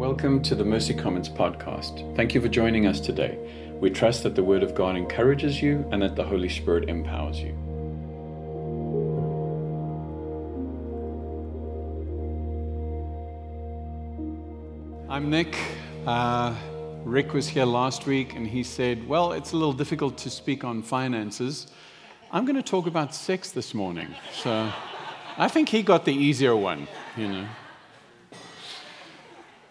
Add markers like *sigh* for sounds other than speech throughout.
Welcome to the Mercy Comments podcast. Thank you for joining us today. We trust that the Word of God encourages you and that the Holy Spirit empowers you. I'm Nick. Uh, Rick was here last week and he said, Well, it's a little difficult to speak on finances. I'm going to talk about sex this morning. So I think he got the easier one, you know.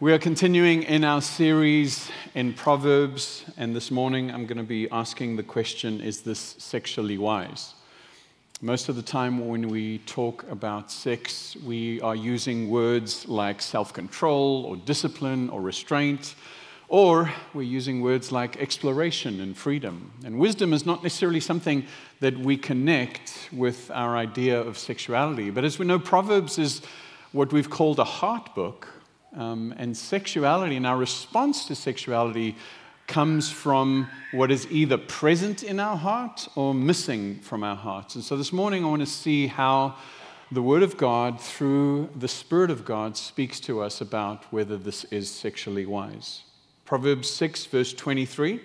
We are continuing in our series in Proverbs, and this morning I'm going to be asking the question Is this sexually wise? Most of the time, when we talk about sex, we are using words like self control, or discipline, or restraint, or we're using words like exploration and freedom. And wisdom is not necessarily something that we connect with our idea of sexuality. But as we know, Proverbs is what we've called a heart book um, and sexuality and our response to sexuality comes from what is either present in our heart or missing from our hearts. And so this morning I want to see how the Word of God, through the Spirit of God, speaks to us about whether this is sexually wise. Proverbs 6, verse 23.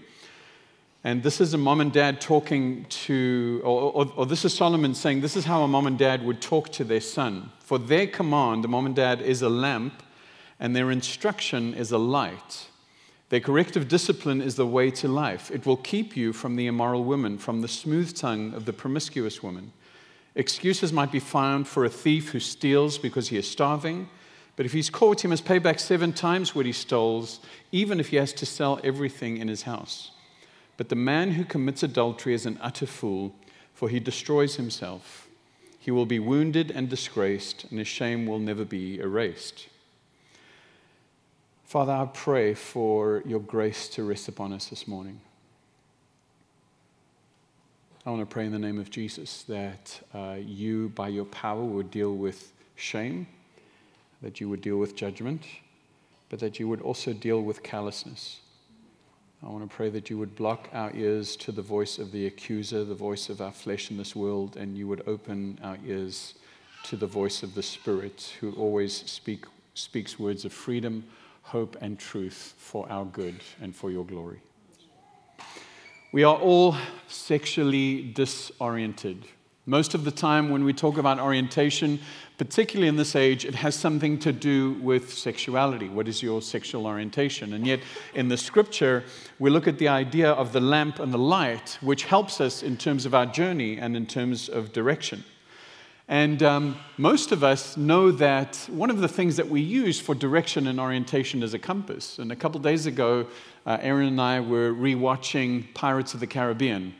And this is a mom and dad talking to, or, or, or, this is Solomon saying, this is how a mom and dad would talk to their son. For their command, the mom and dad, is a lamp and their instruction is a light. Their corrective discipline is the way to life. It will keep you from the immoral woman, from the smooth tongue of the promiscuous woman. Excuses might be found for a thief who steals because he is starving, but if he's caught, he must pay back seven times what he stole, even if he has to sell everything in his house. But the man who commits adultery is an utter fool, for he destroys himself. He will be wounded and disgraced, and his shame will never be erased. Father, I pray for your grace to rest upon us this morning. I want to pray in the name of Jesus that uh, you, by your power, would deal with shame, that you would deal with judgment, but that you would also deal with callousness. I want to pray that you would block our ears to the voice of the accuser, the voice of our flesh in this world, and you would open our ears to the voice of the Spirit, who always speak, speaks words of freedom hope, and truth for our good and for your glory. We are all sexually disoriented. Most of the time, when we talk about orientation, particularly in this age, it has something to do with sexuality. What is your sexual orientation? And yet, in the scripture, we look at the idea of the lamp and the light, which helps us in terms of our journey and in terms of direction. And um, most of us know that one of the things that we use for direction and orientation is a compass. And a couple days ago, uh, Aaron and I were rewatching Pirates of the Caribbean.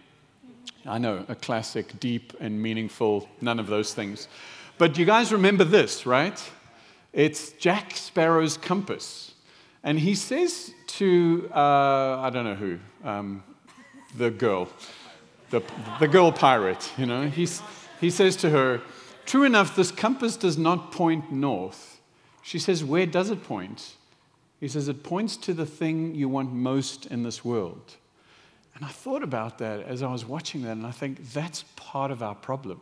I know, a classic, deep and meaningful, none of those things. But you guys remember this, right? It's Jack Sparrow's compass. And he says to, uh, I don't know who, um, the girl, the, the girl pirate, you know, he's, he says to her, True enough, this compass does not point north. She says, Where does it point? He says, It points to the thing you want most in this world. And I thought about that as I was watching that, and I think that's part of our problem.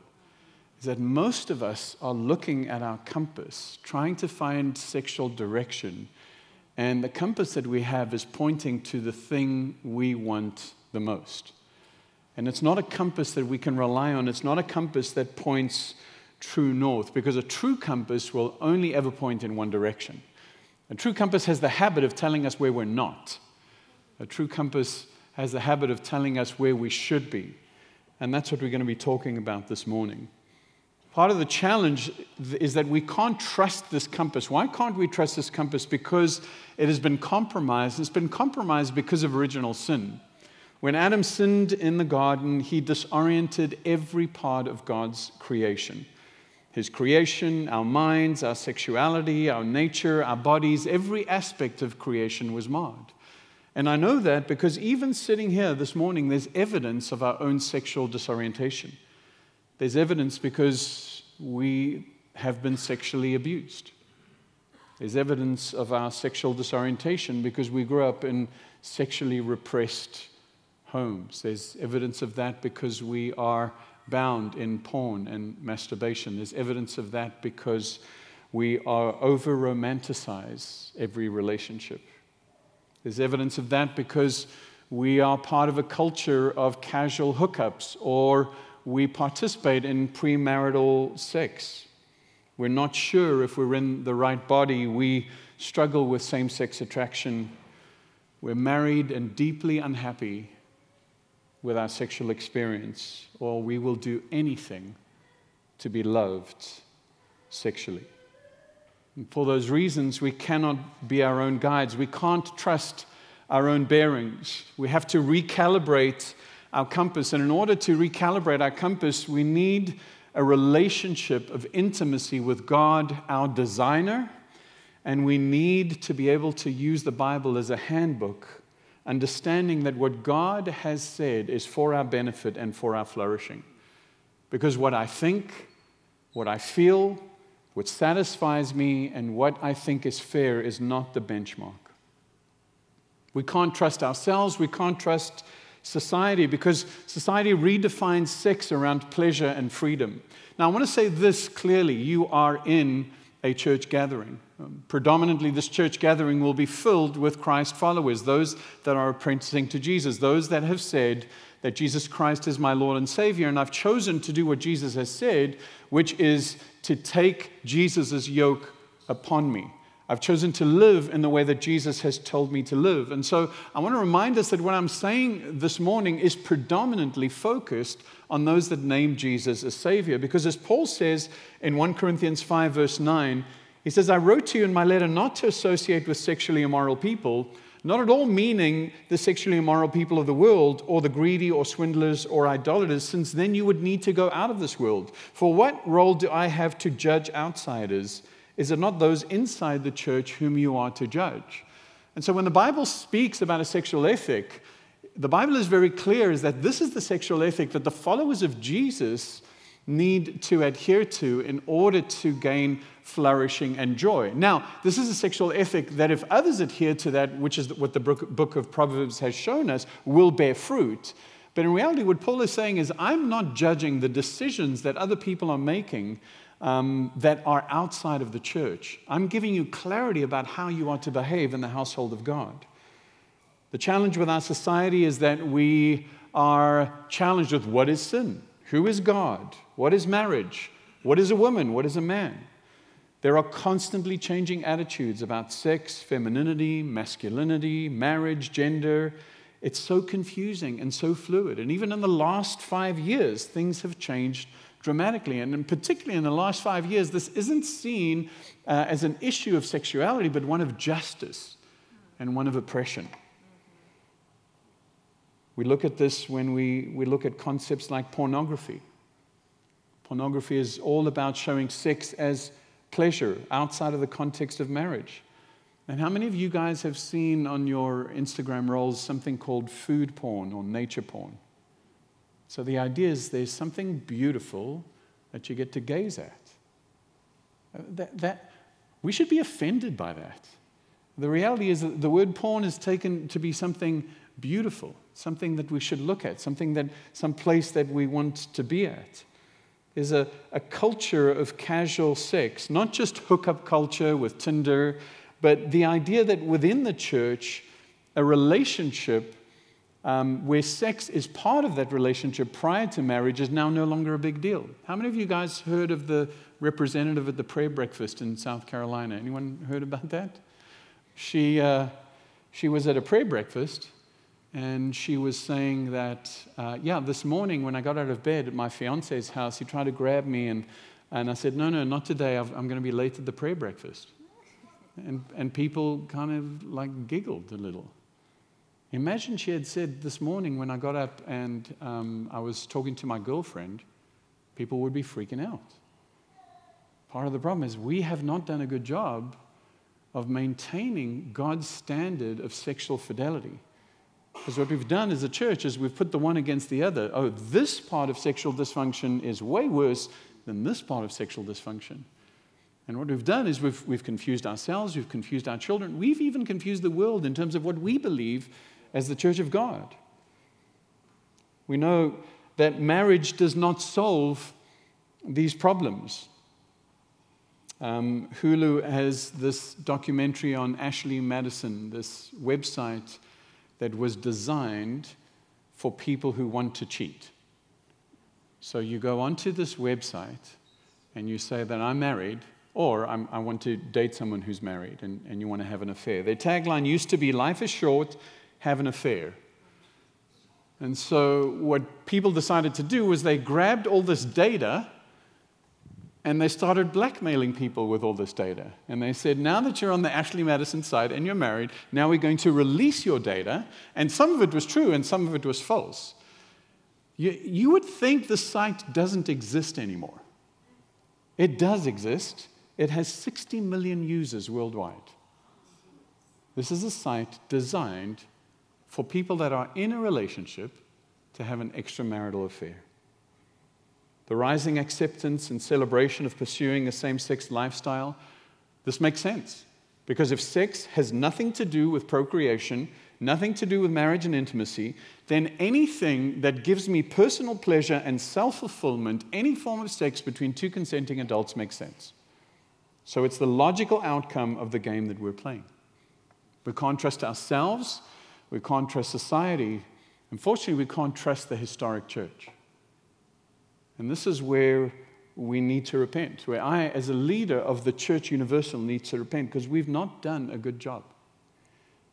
Is that most of us are looking at our compass, trying to find sexual direction, and the compass that we have is pointing to the thing we want the most. And it's not a compass that we can rely on, it's not a compass that points true north because a true compass will only ever point in one direction. A true compass has the habit of telling us where we're not. A true compass has the habit of telling us where we should be. And that's what we're going to be talking about this morning. Part of the challenge is that we can't trust this compass. Why can't we trust this compass? Because it has been compromised. It's been compromised because of original sin. When Adam sinned in the garden, he disoriented every part of God's creation his creation, our minds, our sexuality, our nature, our bodies, every aspect of creation was marred. And I know that because even sitting here this morning, there's evidence of our own sexual disorientation. There's evidence because we have been sexually abused. There's evidence of our sexual disorientation because we grew up in sexually repressed homes. There's evidence of that because we are bound in porn and masturbation. There's evidence of that because we are over romanticize every relationship. There's evidence of that because we are part of a culture of casual hookups or we participate in premarital sex. We're not sure if we're in the right body. We struggle with same sex attraction. We're married and deeply unhappy with our sexual experience, or we will do anything to be loved sexually. And for those reasons, we cannot be our own guides. We can't trust our own bearings. We have to recalibrate our compass. And in order to recalibrate our compass, we need a relationship of intimacy with God, our designer, and we need to be able to use the Bible as a handbook, understanding that what God has said is for our benefit and for our flourishing. Because what I think, what I feel, what satisfies me, and what I think is fair is not the benchmark. We can't trust ourselves, we can't trust society because society redefines sex around pleasure and freedom. Now, I want to say this clearly you are in a church gathering. Um, predominantly, this church gathering will be filled with Christ followers, those that are apprenticing to Jesus, those that have said that Jesus Christ is my Lord and Savior, and I've chosen to do what Jesus has said, which is to take Jesus' yoke upon me. I've chosen to live in the way that Jesus has told me to live. And so I want to remind us that what I'm saying this morning is predominantly focused on those that name Jesus as Savior. Because as Paul says in 1 Corinthians 5, verse 9, he says, I wrote to you in my letter not to associate with sexually immoral people, not at all meaning the sexually immoral people of the world, or the greedy, or swindlers, or idolaters, since then you would need to go out of this world. For what role do I have to judge outsiders? Is it not those inside the church whom you are to judge? And so when the Bible speaks about a sexual ethic, the Bible is very clear is that this is the sexual ethic that the followers of Jesus need to adhere to in order to gain flourishing and joy. Now, this is a sexual ethic that if others adhere to that, which is what the book of Proverbs has shown us, will bear fruit. But in reality, what Paul is saying is, I'm not judging the decisions that other people are making um, that are outside of the church. I'm giving you clarity about how you are to behave in the household of God. The challenge with our society is that we are challenged with what is sin? Who is God? What is marriage? What is a woman? What is a man? There are constantly changing attitudes about sex, femininity, masculinity, marriage, gender. It's so confusing and so fluid. And even in the last five years, things have changed dramatically. And particularly in the last five years, this isn't seen uh, as an issue of sexuality, but one of justice and one of oppression. We look at this when we, we look at concepts like pornography. Pornography is all about showing sex as pleasure outside of the context of marriage. And how many of you guys have seen on your Instagram rolls something called food porn or nature porn? So the idea is there's something beautiful that you get to gaze at. Uh, that, that, we should be offended by that. The reality is that the word porn is taken to be something beautiful, something that we should look at, something that, some place that we want to be at. There's a, a culture of casual sex, not just hookup culture with Tinder, but the idea that within the church, a relationship um, where sex is part of that relationship prior to marriage is now no longer a big deal. How many of you guys heard of the representative at the prayer breakfast in South Carolina? Anyone heard about that? She, uh, she was at a prayer breakfast and she was saying that, uh, yeah, this morning when I got out of bed at my fiance's house, he tried to grab me and, and I said, no, no, not today. I'm going to be late at the prayer breakfast. And, and people kind of like giggled a little. Imagine she had said this morning when I got up and um, I was talking to my girlfriend, people would be freaking out. Part of the problem is we have not done a good job of maintaining God's standard of sexual fidelity. Because what we've done as a church is we've put the one against the other. Oh, this part of sexual dysfunction is way worse than this part of sexual dysfunction. And what we've done is we've, we've confused ourselves, we've confused our children, we've even confused the world in terms of what we believe as the church of God. We know that marriage does not solve these problems. Um, Hulu has this documentary on Ashley Madison, this website that was designed for people who want to cheat. So you go onto this website and you say that I'm married, or I'm, i want to date someone who's married and, and you want to have an affair. Their tagline used to be Life is short, have an affair. And so what people decided to do was they grabbed all this data and they started blackmailing people with all this data. And they said, now that you're on the Ashley Madison side and you're married, now we're going to release your data. And some of it was true and some of it was false. You, you would think the site doesn't exist anymore. It does exist. It has 60 million users worldwide. This is a site designed for people that are in a relationship to have an extramarital affair the rising acceptance and celebration of pursuing a same sex lifestyle, this makes sense. Because if sex has nothing to do with procreation, nothing to do with marriage and intimacy, then anything that gives me personal pleasure and self fulfillment, any form of sex between two consenting adults, makes sense. So it's the logical outcome of the game that we're playing. We can't trust ourselves, we can't trust society. Unfortunately, we can't trust the historic church. And this is where we need to repent, where I, as a leader of the Church Universal, need to repent because we've not done a good job.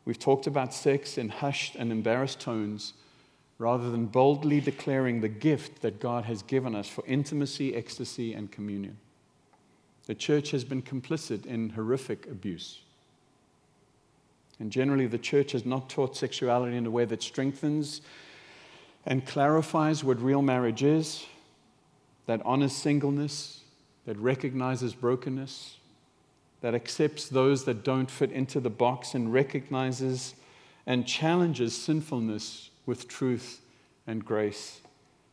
We've talked about sex in hushed and embarrassed tones rather than boldly declaring the gift that God has given us for intimacy, ecstasy, and communion. The church has been complicit in horrific abuse. And generally, the church has not taught sexuality in a way that strengthens and clarifies what real marriage is, that honors singleness, that recognizes brokenness, that accepts those that don't fit into the box and recognizes and challenges sinfulness with truth and grace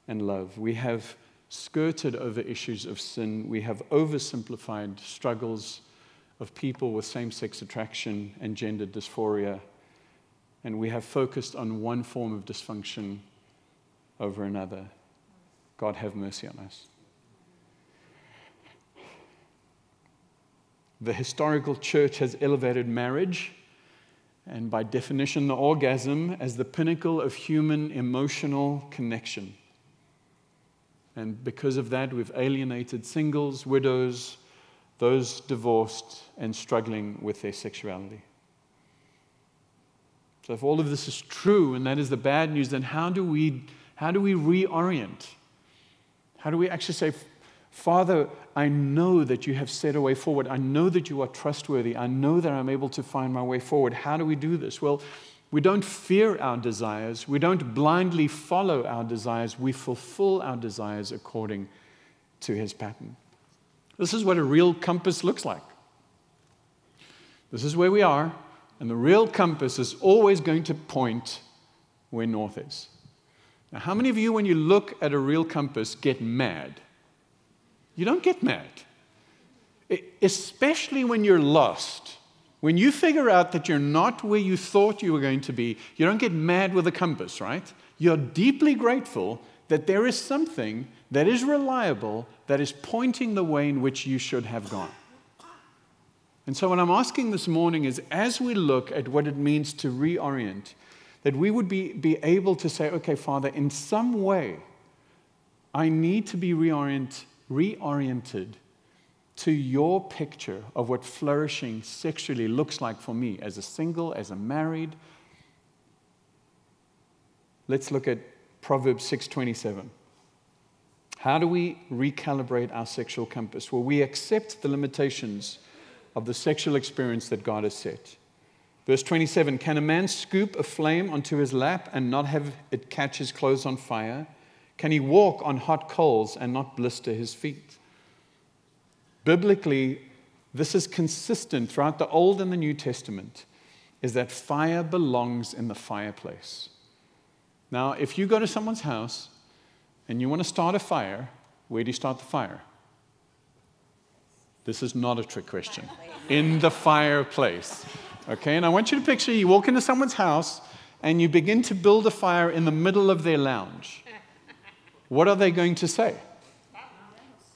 and love. We have skirted over issues of sin. We have oversimplified struggles of people with same sex attraction and gender dysphoria. And we have focused on one form of dysfunction over another. God have mercy on us. The historical church has elevated marriage, and by definition, the orgasm, as the pinnacle of human emotional connection. And because of that, we've alienated singles, widows, those divorced and struggling with their sexuality. So, if all of this is true and that is the bad news, then how do we how do we reorient? How do we actually say, Father, I know that you have set a way forward. I know that you are trustworthy. I know that I'm able to find my way forward. How do we do this? Well, we don't fear our desires. We don't blindly follow our desires. We fulfill our desires according to his pattern. This is what a real compass looks like. This is where we are, and the real compass is always going to point where north is. Now, how many of you, when you look at a real compass, get mad? You don't get mad. Especially when you're lost. When you figure out that you're not where you thought you were going to be, you don't get mad with a compass, right? You're deeply grateful that there is something that is reliable that is pointing the way in which you should have gone. And so, what I'm asking this morning is as we look at what it means to reorient, that we would be, be able to say, okay, Father, in some way, I need to be reorient, reoriented to your picture of what flourishing sexually looks like for me as a single, as a married. Let's look at Proverbs 6:27. How do we recalibrate our sexual compass? Well, we accept the limitations of the sexual experience that God has set. Verse 27 Can a man scoop a flame onto his lap and not have it catch his clothes on fire? Can he walk on hot coals and not blister his feet? Biblically, this is consistent throughout the Old and the New Testament is that fire belongs in the fireplace. Now, if you go to someone's house and you want to start a fire, where do you start the fire? This is not a trick question. In the fireplace. Okay, and I want you to picture you walk into someone's house and you begin to build a fire in the middle of their lounge. What are they going to say?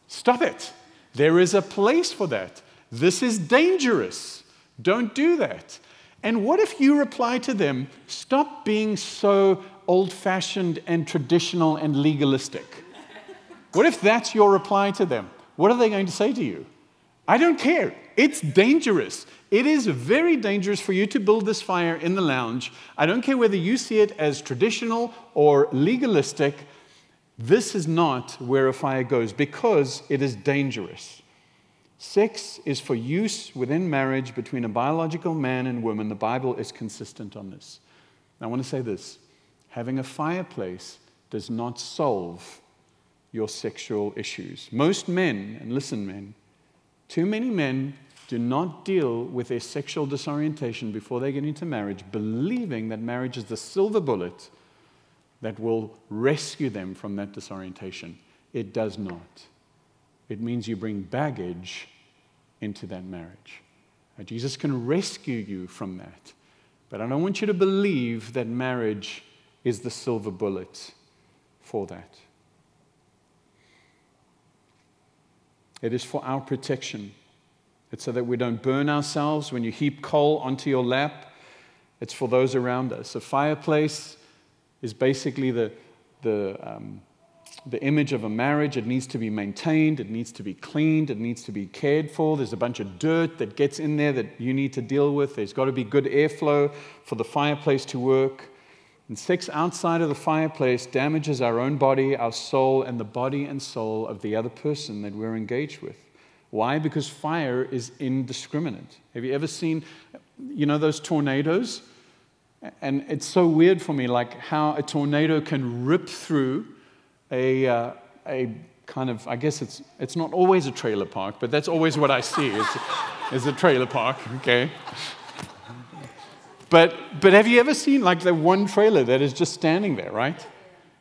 Stop it. There is a place for that. This is dangerous. Don't do that. And what if you reply to them, stop being so old fashioned and traditional and legalistic? What if that's your reply to them? What are they going to say to you? I don't care. It's dangerous. It is very dangerous for you to build this fire in the lounge. I don't care whether you see it as traditional or legalistic. This is not where a fire goes because it is dangerous. Sex is for use within marriage between a biological man and woman. The Bible is consistent on this. I want to say this having a fireplace does not solve your sexual issues. Most men, and listen, men, too many men do not deal with their sexual disorientation before they get into marriage, believing that marriage is the silver bullet that will rescue them from that disorientation. It does not. It means you bring baggage into that marriage. Now, Jesus can rescue you from that. But I don't want you to believe that marriage is the silver bullet for that. It is for our protection. It's so that we don't burn ourselves when you heap coal onto your lap. It's for those around us. A fireplace is basically the, the, um, the image of a marriage. It needs to be maintained, it needs to be cleaned, it needs to be cared for. There's a bunch of dirt that gets in there that you need to deal with. There's got to be good airflow for the fireplace to work. And sex outside of the fireplace damages our own body, our soul, and the body and soul of the other person that we're engaged with. Why? Because fire is indiscriminate. Have you ever seen, you know, those tornadoes? And it's so weird for me, like how a tornado can rip through a, uh, a kind of, I guess it's, it's not always a trailer park, but that's always what I see is, is a trailer park, okay? But, but have you ever seen like the one trailer that is just standing there, right?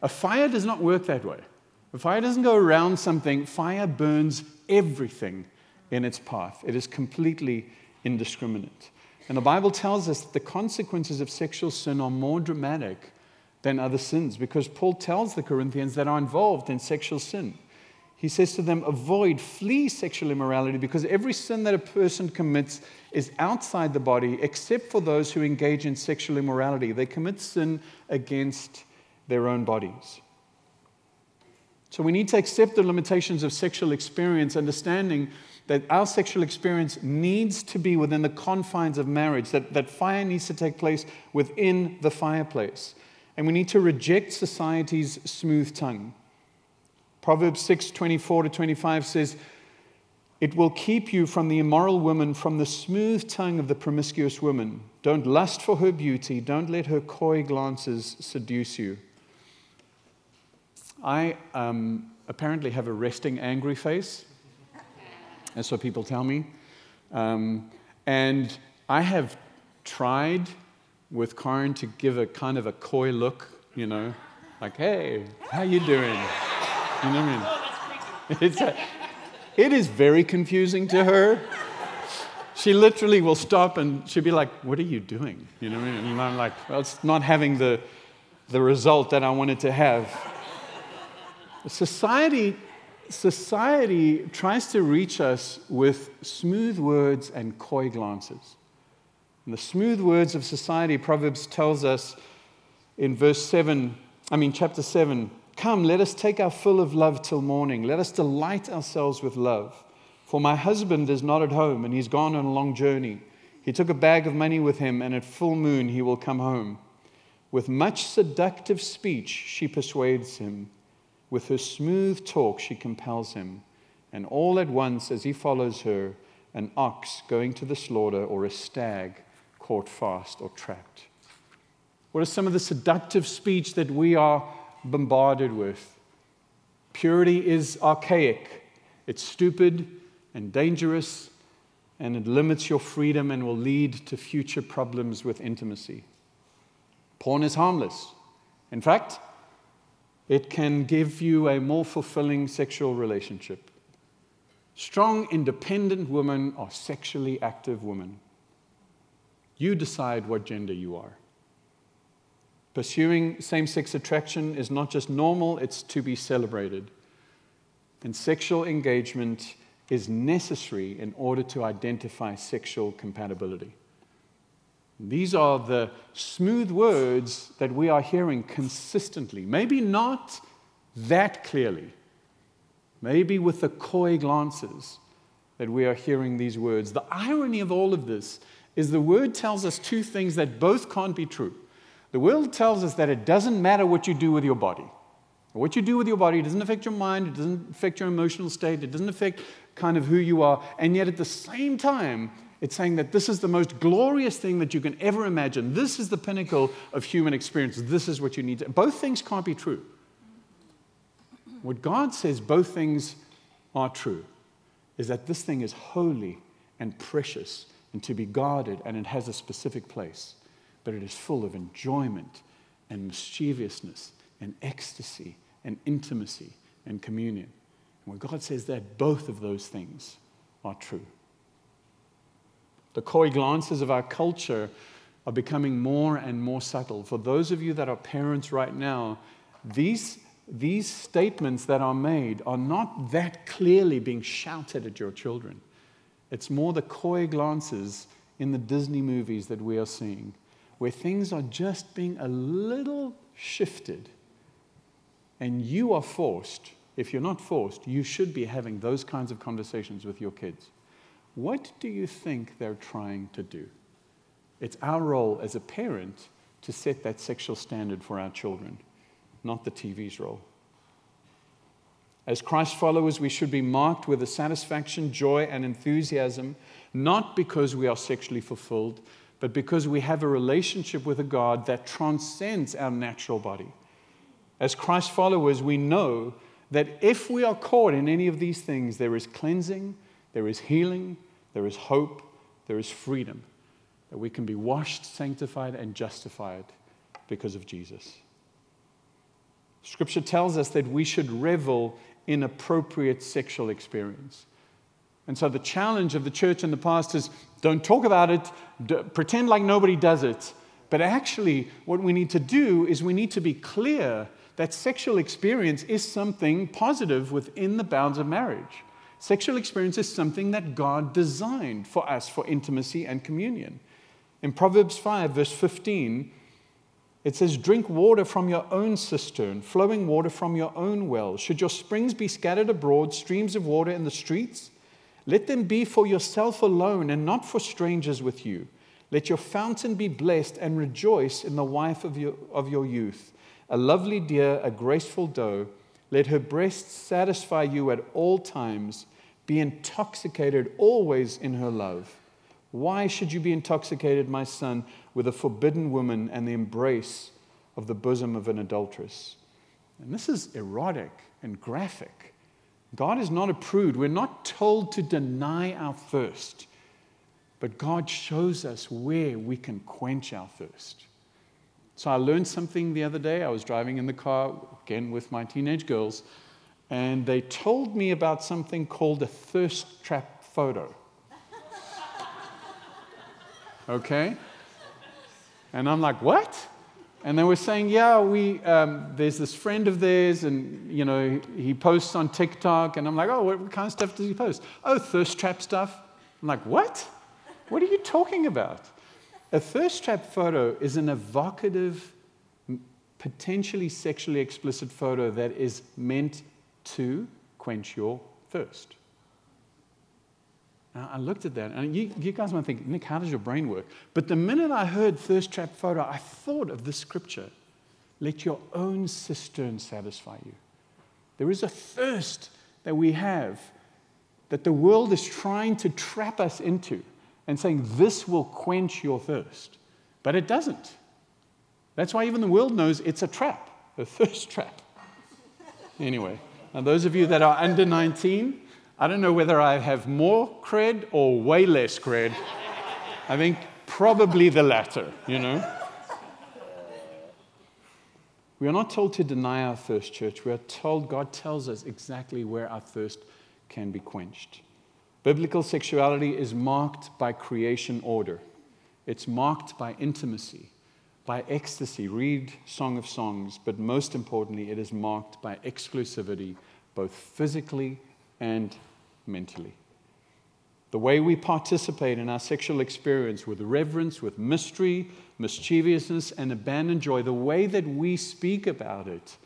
A fire does not work that way. A fire doesn't go around something, fire burns everything in its path. It is completely indiscriminate. And the Bible tells us that the consequences of sexual sin are more dramatic than other sins because Paul tells the Corinthians that are involved in sexual sin. He says to them, Avoid, flee sexual immorality because every sin that a person commits is outside the body except for those who engage in sexual immorality. They commit sin against their own bodies. So we need to accept the limitations of sexual experience, understanding that our sexual experience needs to be within the confines of marriage, that, that fire needs to take place within the fireplace. And we need to reject society's smooth tongue. Proverbs 6 24 to 25 says, It will keep you from the immoral woman, from the smooth tongue of the promiscuous woman. Don't lust for her beauty, don't let her coy glances seduce you. I um, apparently have a resting angry face. That's what people tell me. Um, and I have tried with Karen to give a kind of a coy look, you know, like, hey, how you doing? You know what I mean? *laughs* It's a, it is very confusing to her. She literally will stop and she'll be like, What are you doing? You know what I mean? And I'm like, Well, it's not having the, the result that I wanted to have. Society, society tries to reach us with smooth words and coy glances. And the smooth words of society, Proverbs tells us in verse 7, I mean, chapter 7, Come, let us take our fill of love till morning. Let us delight ourselves with love. For my husband is not at home, and he's gone on a long journey. He took a bag of money with him, and at full moon he will come home. With much seductive speech, she persuades him. With her smooth talk, she compels him. And all at once, as he follows her, an ox going to the slaughter or a stag caught fast or trapped. What are some of the seductive speech that we are bombarded with. Purity is archaic, it's stupid and dangerous, and it limits your freedom and will lead to future problems with intimacy. Porn is harmless. In fact, it can give you a more fulfilling sexual relationship. Strong, independent women are sexually active women. You decide what gender you are. Pursuing same sex attraction is not just normal, it's to be celebrated. And sexual engagement is necessary in order to identify sexual compatibility. These are the smooth words that we are hearing consistently. Maybe not that clearly, maybe with the coy glances that we are hearing these words. The irony of all of this is the word tells us two things that both can't be true. The word tells us that it doesn't matter what you do with your body. What you do with your body doesn't affect your mind, it doesn't affect your emotional state, it doesn't affect kind of who you are. And yet at the same time, it's saying that this is the most glorious thing that you can ever imagine. This is the pinnacle of human experience. This is what you need to. Both things can't be true. What God says both things are true is that this thing is holy and precious and to be guarded, and it has a specific place. But it is full of enjoyment and mischievousness and ecstasy and intimacy and communion. And when God says that, both of those things are true. The coy glances of our culture are becoming more and more subtle. For those of you that are parents right now, these, these statements that are made are not that clearly being shouted at your children. It's more the coy glances in the Disney movies that we are seeing, where things are just being a little shifted. And you are forced, if you're not forced, you should be having those kinds of conversations with your kids. What do you think they're trying to do? It's our role as a parent to set that sexual standard for our children, not the TV's role. As Christ followers, we should be marked with a satisfaction, joy, and enthusiasm, not because we are sexually fulfilled, but because we have a relationship with a God that transcends our natural body. As Christ followers, we know that if we are caught in any of these things, there is cleansing, there is healing, there is hope, there is freedom. That we can be washed, sanctified, and justified because of Jesus. Scripture tells us that we should revel in appropriate sexual experience. And so the challenge of the church in the past is don't talk about it, pretend like nobody does it. But actually, what we need to do is we need to be clear that sexual experience is something positive within the bounds of marriage. Sexual experience is something that God designed for us for intimacy and communion. In Proverbs 5, verse 15, it says, Drink water from your own cistern, flowing water from your own well. Should your springs be scattered abroad, streams of water in the streets? Let them be for yourself alone and not for strangers with you. Let your fountain be blessed and rejoice in the wife of your, of your youth, a lovely deer, a graceful doe. Let her breasts satisfy you at all times. Be intoxicated always in her love. Why should you be intoxicated, my son, with a forbidden woman and the embrace of the bosom of an adulteress? And this is erotic and graphic. God is not a prude. We're not told to deny our thirst, but God shows us where we can quench our thirst. So I learned something the other day. I was driving in the car, again with my teenage girls, and they told me about something called a thirst trap photo. *laughs* Okay? And I'm like, what? And they were saying, yeah, we, um, there's this friend of theirs, and, you know, he posts on TikTok. And I'm like, oh, what kind of stuff does he post? Oh, thirst trap stuff. I'm like, what? What are you talking about? A thirst trap photo is an evocative, potentially sexually explicit photo that is meant to quench your thirst. I looked at that, and you, you, guys might think, Nick, how does your brain work? But the minute I heard thirst trap photo, I thought of this scripture let your own cistern satisfy you. There is a thirst that we have that the world is trying to trap us into and saying, this will quench your thirst. But it doesn't. That's why even the world knows it's a trap, a *laughs* thirst trap. Anyway. Now, those of you that are under 19, I don't know whether I have more cred or way less cred. I think probably the latter, you know. We are not told to deny our thirst, church. We are told, God tells us exactly where our thirst can be quenched. Biblical sexuality is marked by creation order, it's marked by intimacy, by ecstasy. Read Song of Songs, but most importantly, it is marked by exclusivity, both physically and mentally. the way we participate in our sexual experience with reverence, with mystery, mischievousness, and abandoned joy, the way that we speak about it,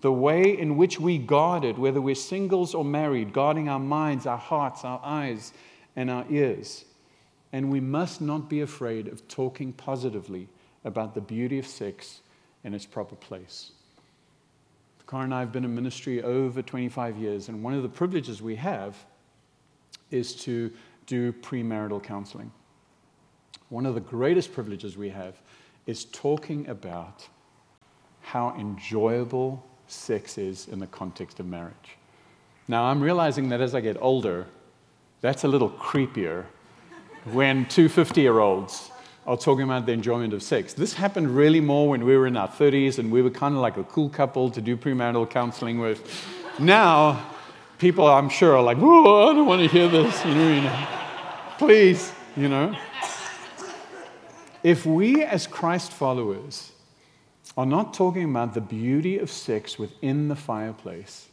the way in which we guard it, whether we're singles or married, guarding our minds, our hearts, our eyes, and our ears. And we must not be afraid of talking positively about the beauty of sex in its proper place. Cara and I have been in ministry over 25 years, and one of the privileges we have is to do premarital counseling. One of the greatest privileges we have is talking about how enjoyable sex is in the context of marriage. Now, I'm realizing that as I get older, that's a little creepier when two 50 year olds are talking about the enjoyment of sex. This happened really more when we were in our 30s and we were kind of like a cool couple to do premarital counseling with. Now, people, I'm sure, are like, whoa, I don't want to hear this. You know, you know. Please, you know. If we, as Christ followers, are not talking about the beauty of sex within the fireplace,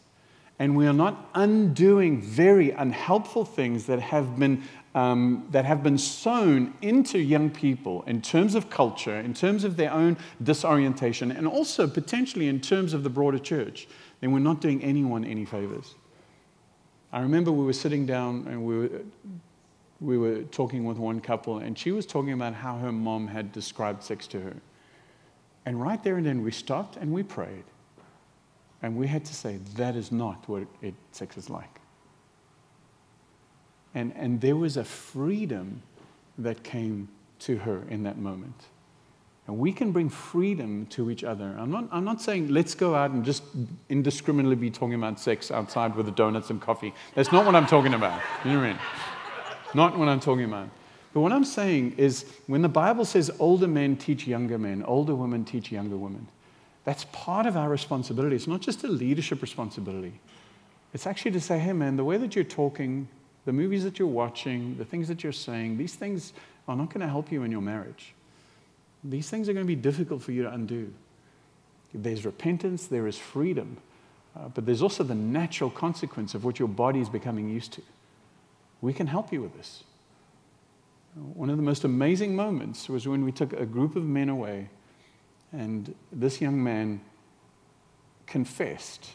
and we are not undoing very unhelpful things that have been um, that have been sown into young people in terms of culture, in terms of their own disorientation, and also potentially in terms of the broader church, then we're not doing anyone any favors. I remember we were sitting down and we were, we were talking with one couple, and she was talking about how her mom had described sex to her. And right there and then we stopped and we prayed. And we had to say, that is not what it, sex is like. And, and there was a freedom that came to her in that moment. And we can bring freedom to each other. I'm not, I'm not saying let's go out and just indiscriminately be talking about sex outside with the donuts and coffee. That's not what I'm talking about. You know what I mean? Not what I'm talking about. But what I'm saying is when the Bible says older men teach younger men, older women teach younger women, that's part of our responsibility. It's not just a leadership responsibility. It's actually to say, hey, man, the way that you're talking, the movies that you're watching, the things that you're saying, these things are not going to help you in your marriage. These things are going to be difficult for you to undo. There's repentance, there is freedom, uh, but there's also the natural consequence of what your body is becoming used to. We can help you with this. One of the most amazing moments was when we took a group of men away, and this young man confessed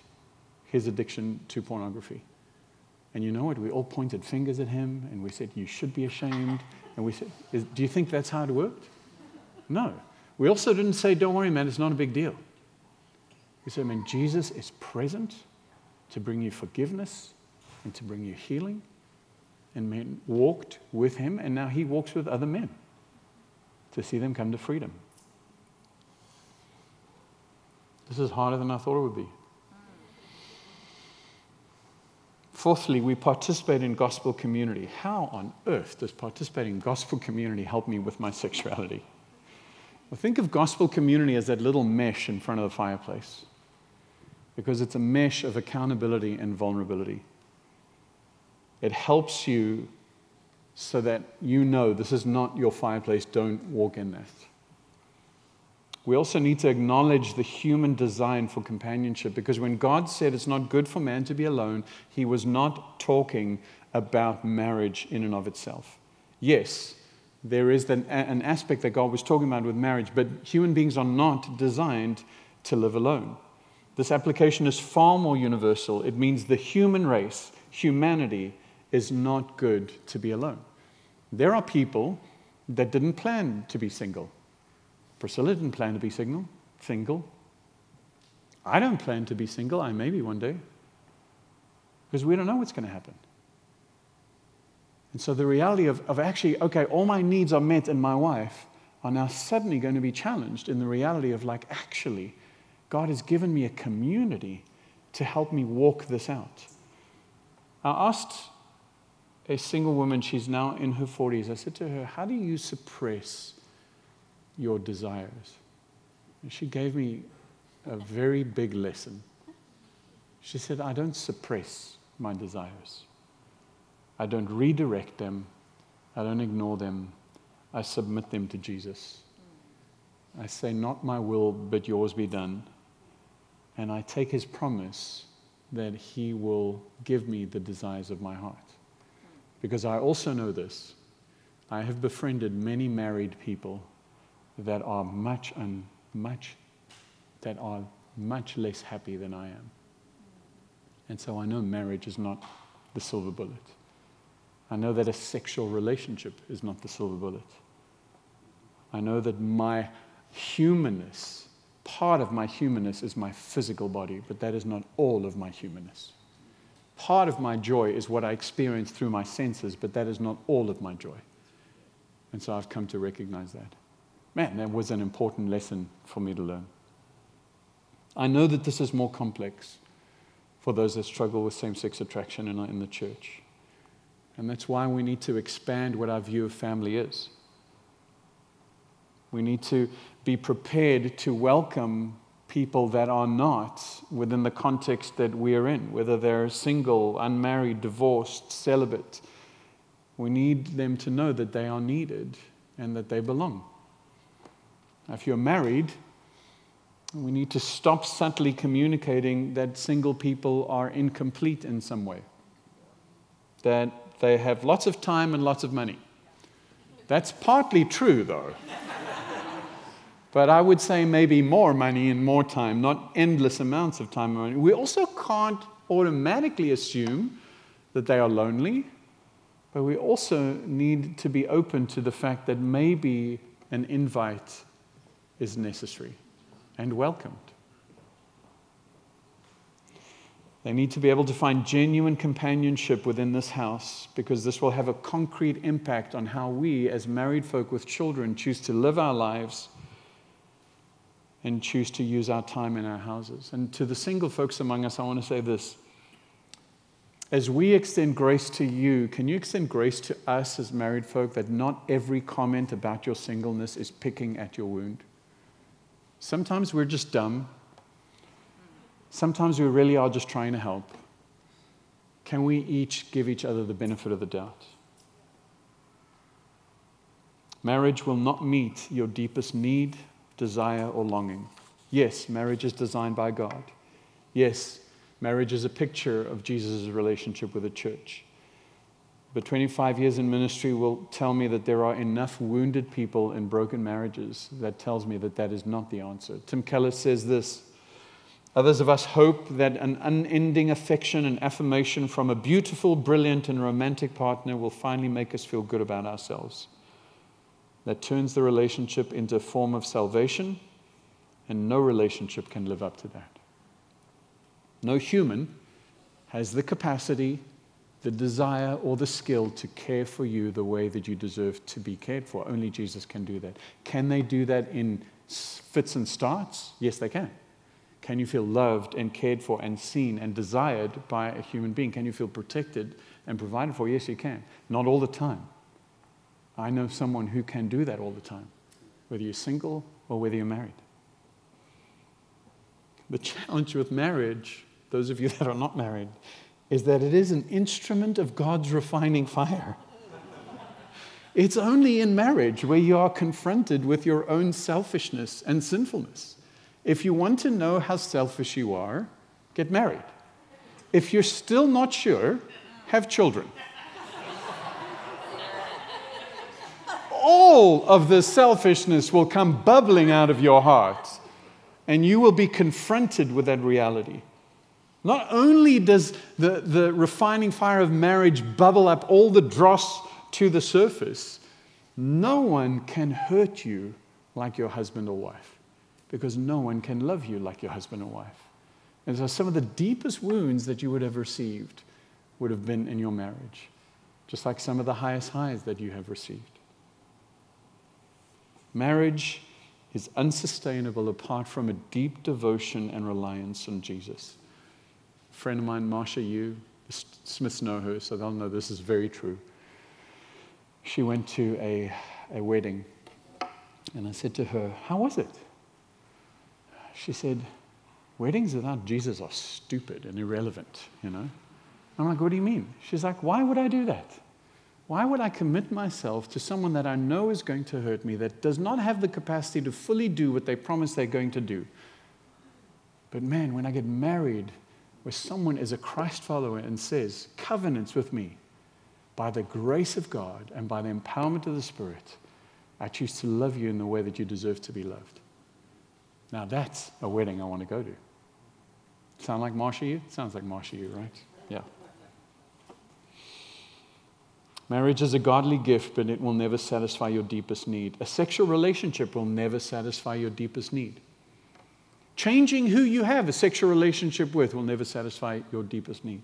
his addiction to pornography. And you know what? We all pointed fingers at him and we said, You should be ashamed. And we said, Do you think that's how it worked? No. We also didn't say, Don't worry, man, it's not a big deal. We said, Man, Jesus is present to bring you forgiveness and to bring you healing and men walked with him, and now he walks with other men to see them come to freedom. This is harder than I thought it would be. Fourthly, we participate in gospel community. How on earth does participating in gospel community help me with my sexuality? Well, think of gospel community as that little mesh in front of the fireplace because it's a mesh of accountability and vulnerability. It helps you so that you know this is not your fireplace, don't walk in this. We also need to acknowledge the human design for companionship because when God said it's not good for man to be alone, he was not talking about marriage in and of itself. Yes, there is an, an aspect that God was talking about with marriage, but human beings are not designed to live alone. This application is far more universal. It means the human race, humanity, is not good to be alone. There are people that didn't plan to be single. Priscilla didn't plan to be single. Single. I don't plan to be single. I may be one day. Because we don't know what's going to happen. And so the reality of, of actually, okay, all my needs are met in my wife are now suddenly going to be challenged in the reality of like, actually, God has given me a community to help me walk this out. I asked a single woman, she's now in her 40s. I said to her, How do you suppress your desires? And she gave me a very big lesson. She said, I don't suppress my desires, I don't redirect them, I don't ignore them, I submit them to Jesus. I say, Not my will, but yours be done. And I take his promise that he will give me the desires of my heart Because I also know this. I have befriended many married people that are much and much that are much less happy than I am. And so I know marriage is not the silver bullet. I know that a sexual relationship is not the silver bullet. I know that my humanness, part of my humanness is my physical body, but that is not all of my humanness. Part of my joy is what I experience through my senses, but that is not all of my joy. And so I've come to recognize that. Man, that was an important lesson for me to learn. I know that this is more complex for those that struggle with same sex attraction in, in the church. And that's why we need to expand what our view of family is. We need to be prepared to welcome people that are not within the context that we are in, whether they're single, unmarried, divorced, celibate. We need them to know that they are needed and that they belong. If you're married, we need to stop subtly communicating that single people are incomplete in some way, that they have lots of time and lots of money. That's partly true, though. but I would say maybe more money and more time, not endless amounts of time and money. We also can't automatically assume that they are lonely, but we also need to be open to the fact that maybe an invite is necessary and welcomed. They need to be able to find genuine companionship within this house because this will have a concrete impact on how we, as married folk with children, choose to live our lives and choose to use our time in our houses. And to the single folks among us, I want to say this. As we extend grace to you, can you extend grace to us as married folk that not every comment about your singleness is picking at your wound? Sometimes we're just dumb. Sometimes we really are just trying to help. Can we each give each other the benefit of the doubt? Marriage will not meet your deepest need, desire, or longing. Yes, marriage is designed by God. Yes, marriage is a picture of Jesus' relationship with the church. But 25 years in ministry will tell me that there are enough wounded people in broken marriages that tells me that that is not the answer. Tim Keller says this Others of us hope that an unending affection and affirmation from a beautiful, brilliant, and romantic partner will finally make us feel good about ourselves. That turns the relationship into a form of salvation, and no relationship can live up to that. No human has the capacity the desire or the skill to care for you the way that you deserve to be cared for. Only Jesus can do that. Can they do that in fits and starts? Yes, they can. Can you feel loved and cared for and seen and desired by a human being? Can you feel protected and provided for? Yes, you can. Not all the time. I know someone who can do that all the time, whether you're single or whether you're married. The challenge with marriage, those of you *laughs* that are not married, is that it is an instrument of God's refining fire. It's only in marriage where you are confronted with your own selfishness and sinfulness. If you want to know how selfish you are, get married. If you're still not sure, have children. All of the selfishness will come bubbling out of your heart, and you will be confronted with that reality. Not only does the, the refining fire of marriage bubble up all the dross to the surface, no one can hurt you like your husband or wife because no one can love you like your husband or wife. And so some of the deepest wounds that you would have received would have been in your marriage, just like some of the highest highs that you have received. Marriage is unsustainable apart from a deep devotion and reliance on Jesus A friend of mine, Marsha Yu, the Smiths know her, so they'll know this is very true. She went to a, a wedding, and I said to her, How was it? She said, Weddings without Jesus are stupid and irrelevant, you know? I'm like, What do you mean? She's like, Why would I do that? Why would I commit myself to someone that I know is going to hurt me, that does not have the capacity to fully do what they promise they're going to do? But man, when I get married, where someone is a Christ follower and says, Covenants with me, by the grace of God and by the empowerment of the Spirit, I choose to love you in the way that you deserve to be loved. Now that's a wedding I want to go to. Sound like Marsha Yu? Sounds like Marsha Yu, right? Yeah. Marriage is a godly gift, but it will never satisfy your deepest need. A sexual relationship will never satisfy your deepest need. Changing who you have a sexual relationship with will never satisfy your deepest need.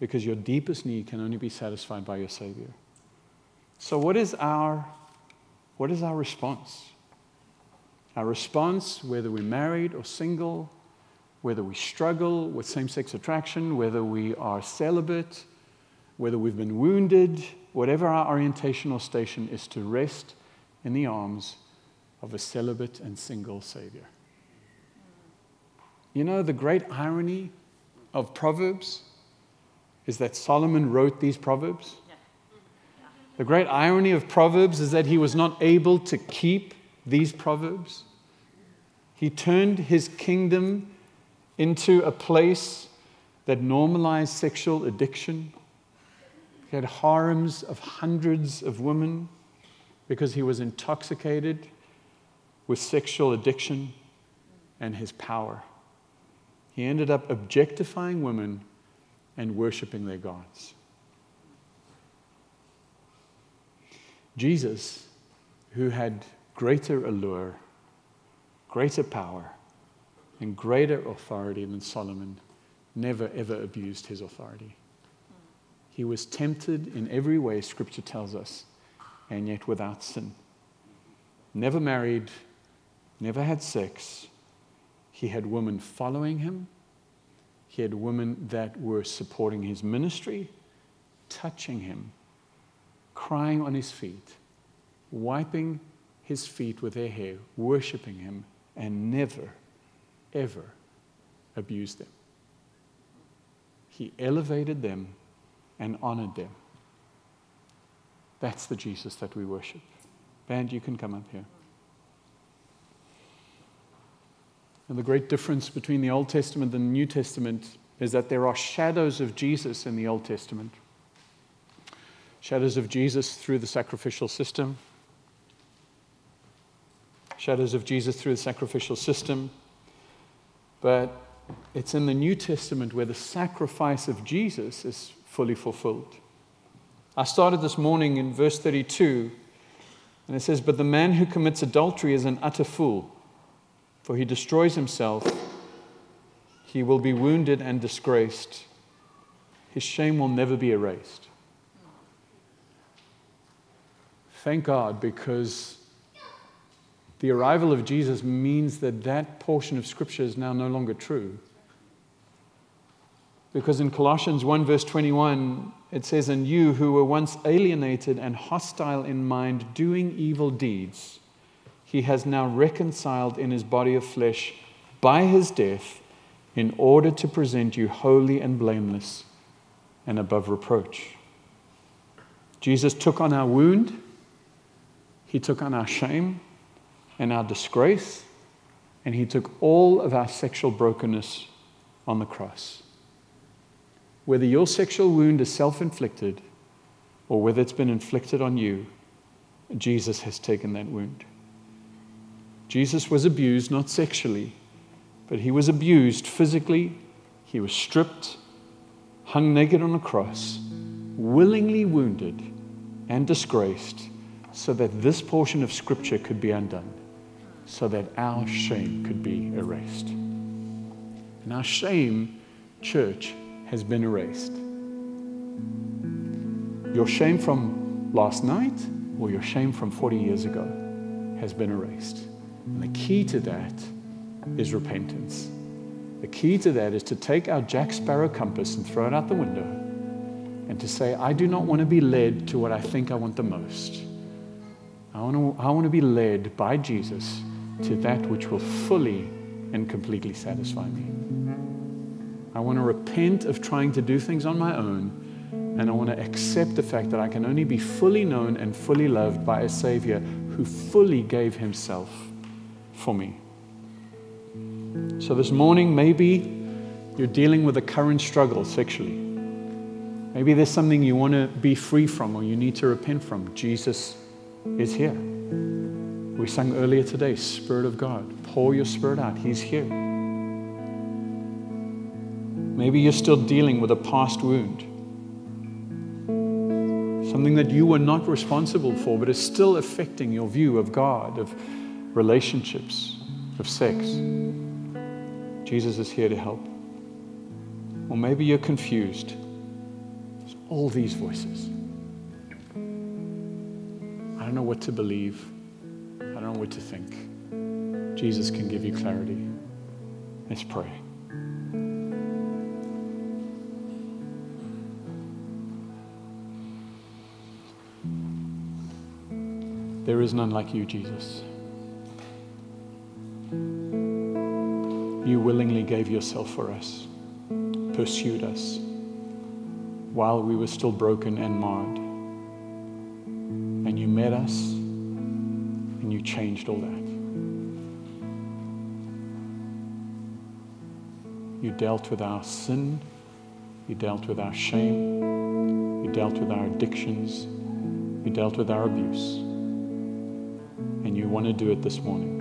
Because your deepest need can only be satisfied by your Savior. So, what is our, what is our response? Our response, whether we're married or single, whether we struggle with same sex attraction, whether we are celibate, whether we've been wounded, whatever our orientation or station is to rest in the arms of a celibate and single Savior. You know, the great irony of Proverbs is that Solomon wrote these Proverbs. The great irony of Proverbs is that he was not able to keep these Proverbs. He turned his kingdom into a place that normalized sexual addiction. He had harems of hundreds of women because he was intoxicated with sexual addiction and his power. He ended up objectifying women and worshiping their gods. Jesus, who had greater allure, greater power, and greater authority than Solomon, never ever abused his authority. He was tempted in every way, Scripture tells us, and yet without sin. Never married, never had sex, he had women following him. He had women that were supporting his ministry, touching him, crying on his feet, wiping his feet with their hair, worshiping him, and never, ever abused them. He elevated them and honored them. That's the Jesus that we worship. Band, you can come up here. And the great difference between the Old Testament and the New Testament is that there are shadows of Jesus in the Old Testament. Shadows of Jesus through the sacrificial system. Shadows of Jesus through the sacrificial system. But it's in the New Testament where the sacrifice of Jesus is fully fulfilled. I started this morning in verse 32, and it says, But the man who commits adultery is an utter fool for he destroys himself. He will be wounded and disgraced. His shame will never be erased. Thank God, because the arrival of Jesus means that that portion of Scripture is now no longer true. Because in Colossians 1, verse 21, it says, And you who were once alienated and hostile in mind, doing evil deeds, he has now reconciled in his body of flesh by his death in order to present you holy and blameless and above reproach. Jesus took on our wound, he took on our shame and our disgrace, and he took all of our sexual brokenness on the cross. Whether your sexual wound is self inflicted or whether it's been inflicted on you, Jesus has taken that wound. Jesus was abused not sexually, but he was abused physically. He was stripped, hung naked on a cross, willingly wounded and disgraced, so that this portion of Scripture could be undone, so that our shame could be erased. And our shame, church, has been erased. Your shame from last night or your shame from 40 years ago has been erased. And the key to that is repentance. The key to that is to take our Jack Sparrow compass and throw it out the window and to say, I do not want to be led to what I think I want the most. I want to, I want to be led by Jesus to that which will fully and completely satisfy me. I want to repent of trying to do things on my own, and I want to accept the fact that I can only be fully known and fully loved by a Savior who fully gave Himself for me. So this morning, maybe you're dealing with a current struggle sexually. Maybe there's something you want to be free from or you need to repent from. Jesus is here. We sang earlier today, Spirit of God, pour your spirit out. He's here. Maybe you're still dealing with a past wound, something that you were not responsible for, but is still affecting your view of God, of relationships, of sex. Jesus is here to help. Or maybe you're confused. There's all these voices. I don't know what to believe. I don't know what to think. Jesus can give you clarity. Let's pray. There is none like you, Jesus. You willingly gave yourself for us, pursued us while we were still broken and marred. And you met us changed all that. You dealt with our sin, you dealt with our shame, you dealt with our addictions, you dealt with our abuse. And you want to do it this morning.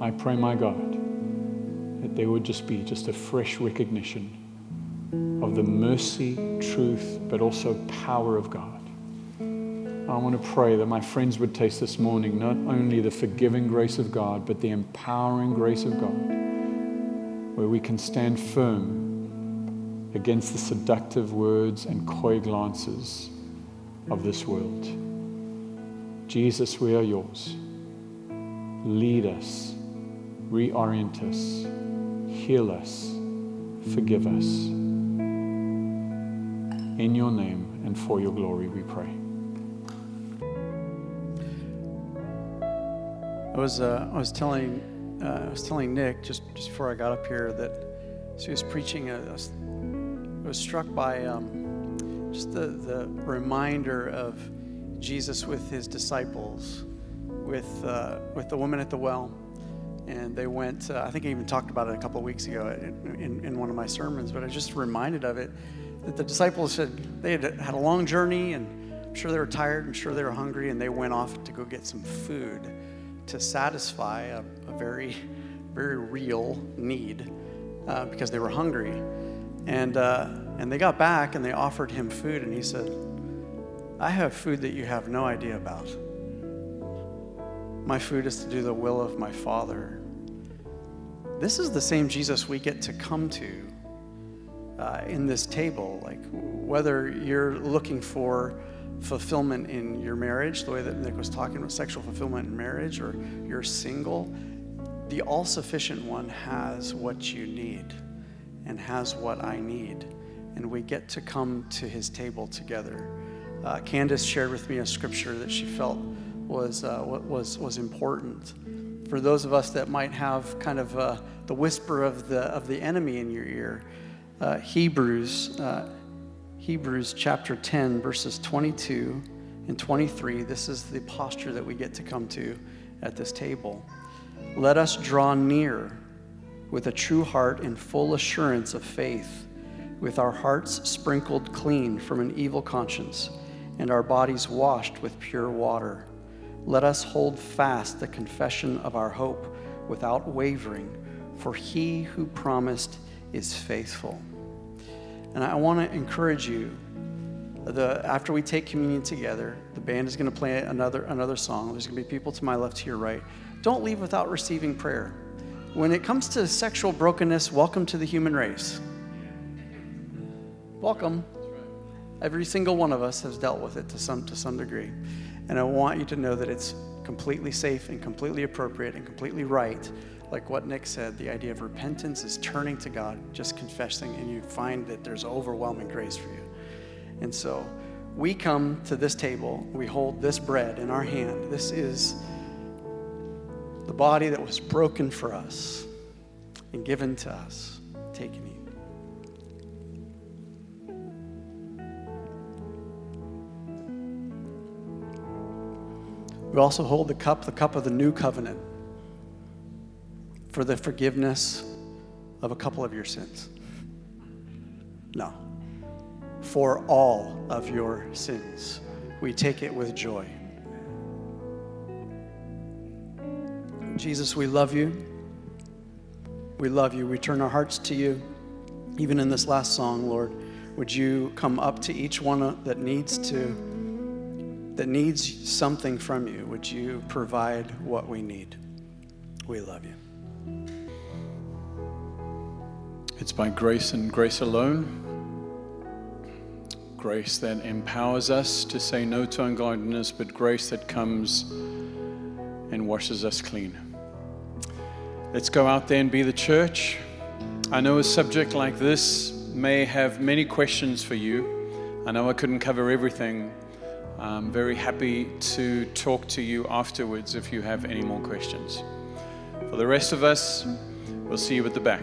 I pray, my God, that there would just be just a fresh recognition of the mercy, truth, but also power of God. I want to pray that my friends would taste this morning not only the forgiving grace of God, but the empowering grace of God, where we can stand firm against the seductive words and coy glances of this world. Jesus, we are yours. Lead us reorient us, heal us, forgive us. In your name and for your glory, we pray. I was, uh, I was telling, uh, I was telling Nick just, just before I got up here that as he was preaching, I was, I was struck by um, just the, the reminder of Jesus with his disciples, with, uh, with the woman at the well and they went. Uh, I think I even talked about it a couple of weeks ago in, in, in, one of my sermons, but I was just reminded of it that the disciples said they had had a long journey, and I'm sure they were tired, and sure they were hungry, and they went off to go get some food to satisfy a, a very, very real need uh, because they were hungry, and uh, and they got back and they offered him food, and he said, "I have food that you have no idea about." My food is to do the will of my Father. This is the same Jesus we get to come to uh, in this table. Like, whether you're looking for fulfillment in your marriage, the way that Nick was talking about sexual fulfillment in marriage, or you're single, the all sufficient one has what you need and has what I need. And we get to come to his table together. Uh, Candace shared with me a scripture that she felt was, uh, was, was important. For those of us that might have kind of uh, the whisper of the, of the enemy in your ear, uh, Hebrews, uh, Hebrews chapter 10, verses 22 and 23, this is the posture that we get to come to at this table. Let us draw near with a true heart and full assurance of faith, with our hearts sprinkled clean from an evil conscience and our bodies washed with pure water. Let us hold fast the confession of our hope without wavering, for he who promised is faithful. And I want to encourage you. The, after we take communion together, the band is going to play another, another song. There's going to be people to my left, to your right. Don't leave without receiving prayer. When it comes to sexual brokenness, welcome to the human race. Welcome. Every single one of us has dealt with it to some, to some degree. And I want you to know that it's completely safe and completely appropriate and completely right. Like what Nick said, the idea of repentance is turning to God, just confessing, and you find that there's overwhelming grace for you. And so we come to this table, we hold this bread in our hand. This is the body that was broken for us and given to us. Take and eat. We also hold the cup, the cup of the new covenant, for the forgiveness of a couple of your sins. No, for all of your sins. We take it with joy. Jesus, we love you. We love you. We turn our hearts to you. Even in this last song, Lord, would you come up to each one that needs to that needs something from you? Would you provide what we need? We love you. It's by grace and grace alone. Grace that empowers us to say no to ungodliness, but grace that comes and washes us clean. Let's go out there and be the church. I know a subject like this may have many questions for you. I know I couldn't cover everything. I'm very happy to talk to you afterwards if you have any more questions. For the rest of us, we'll see you at the back.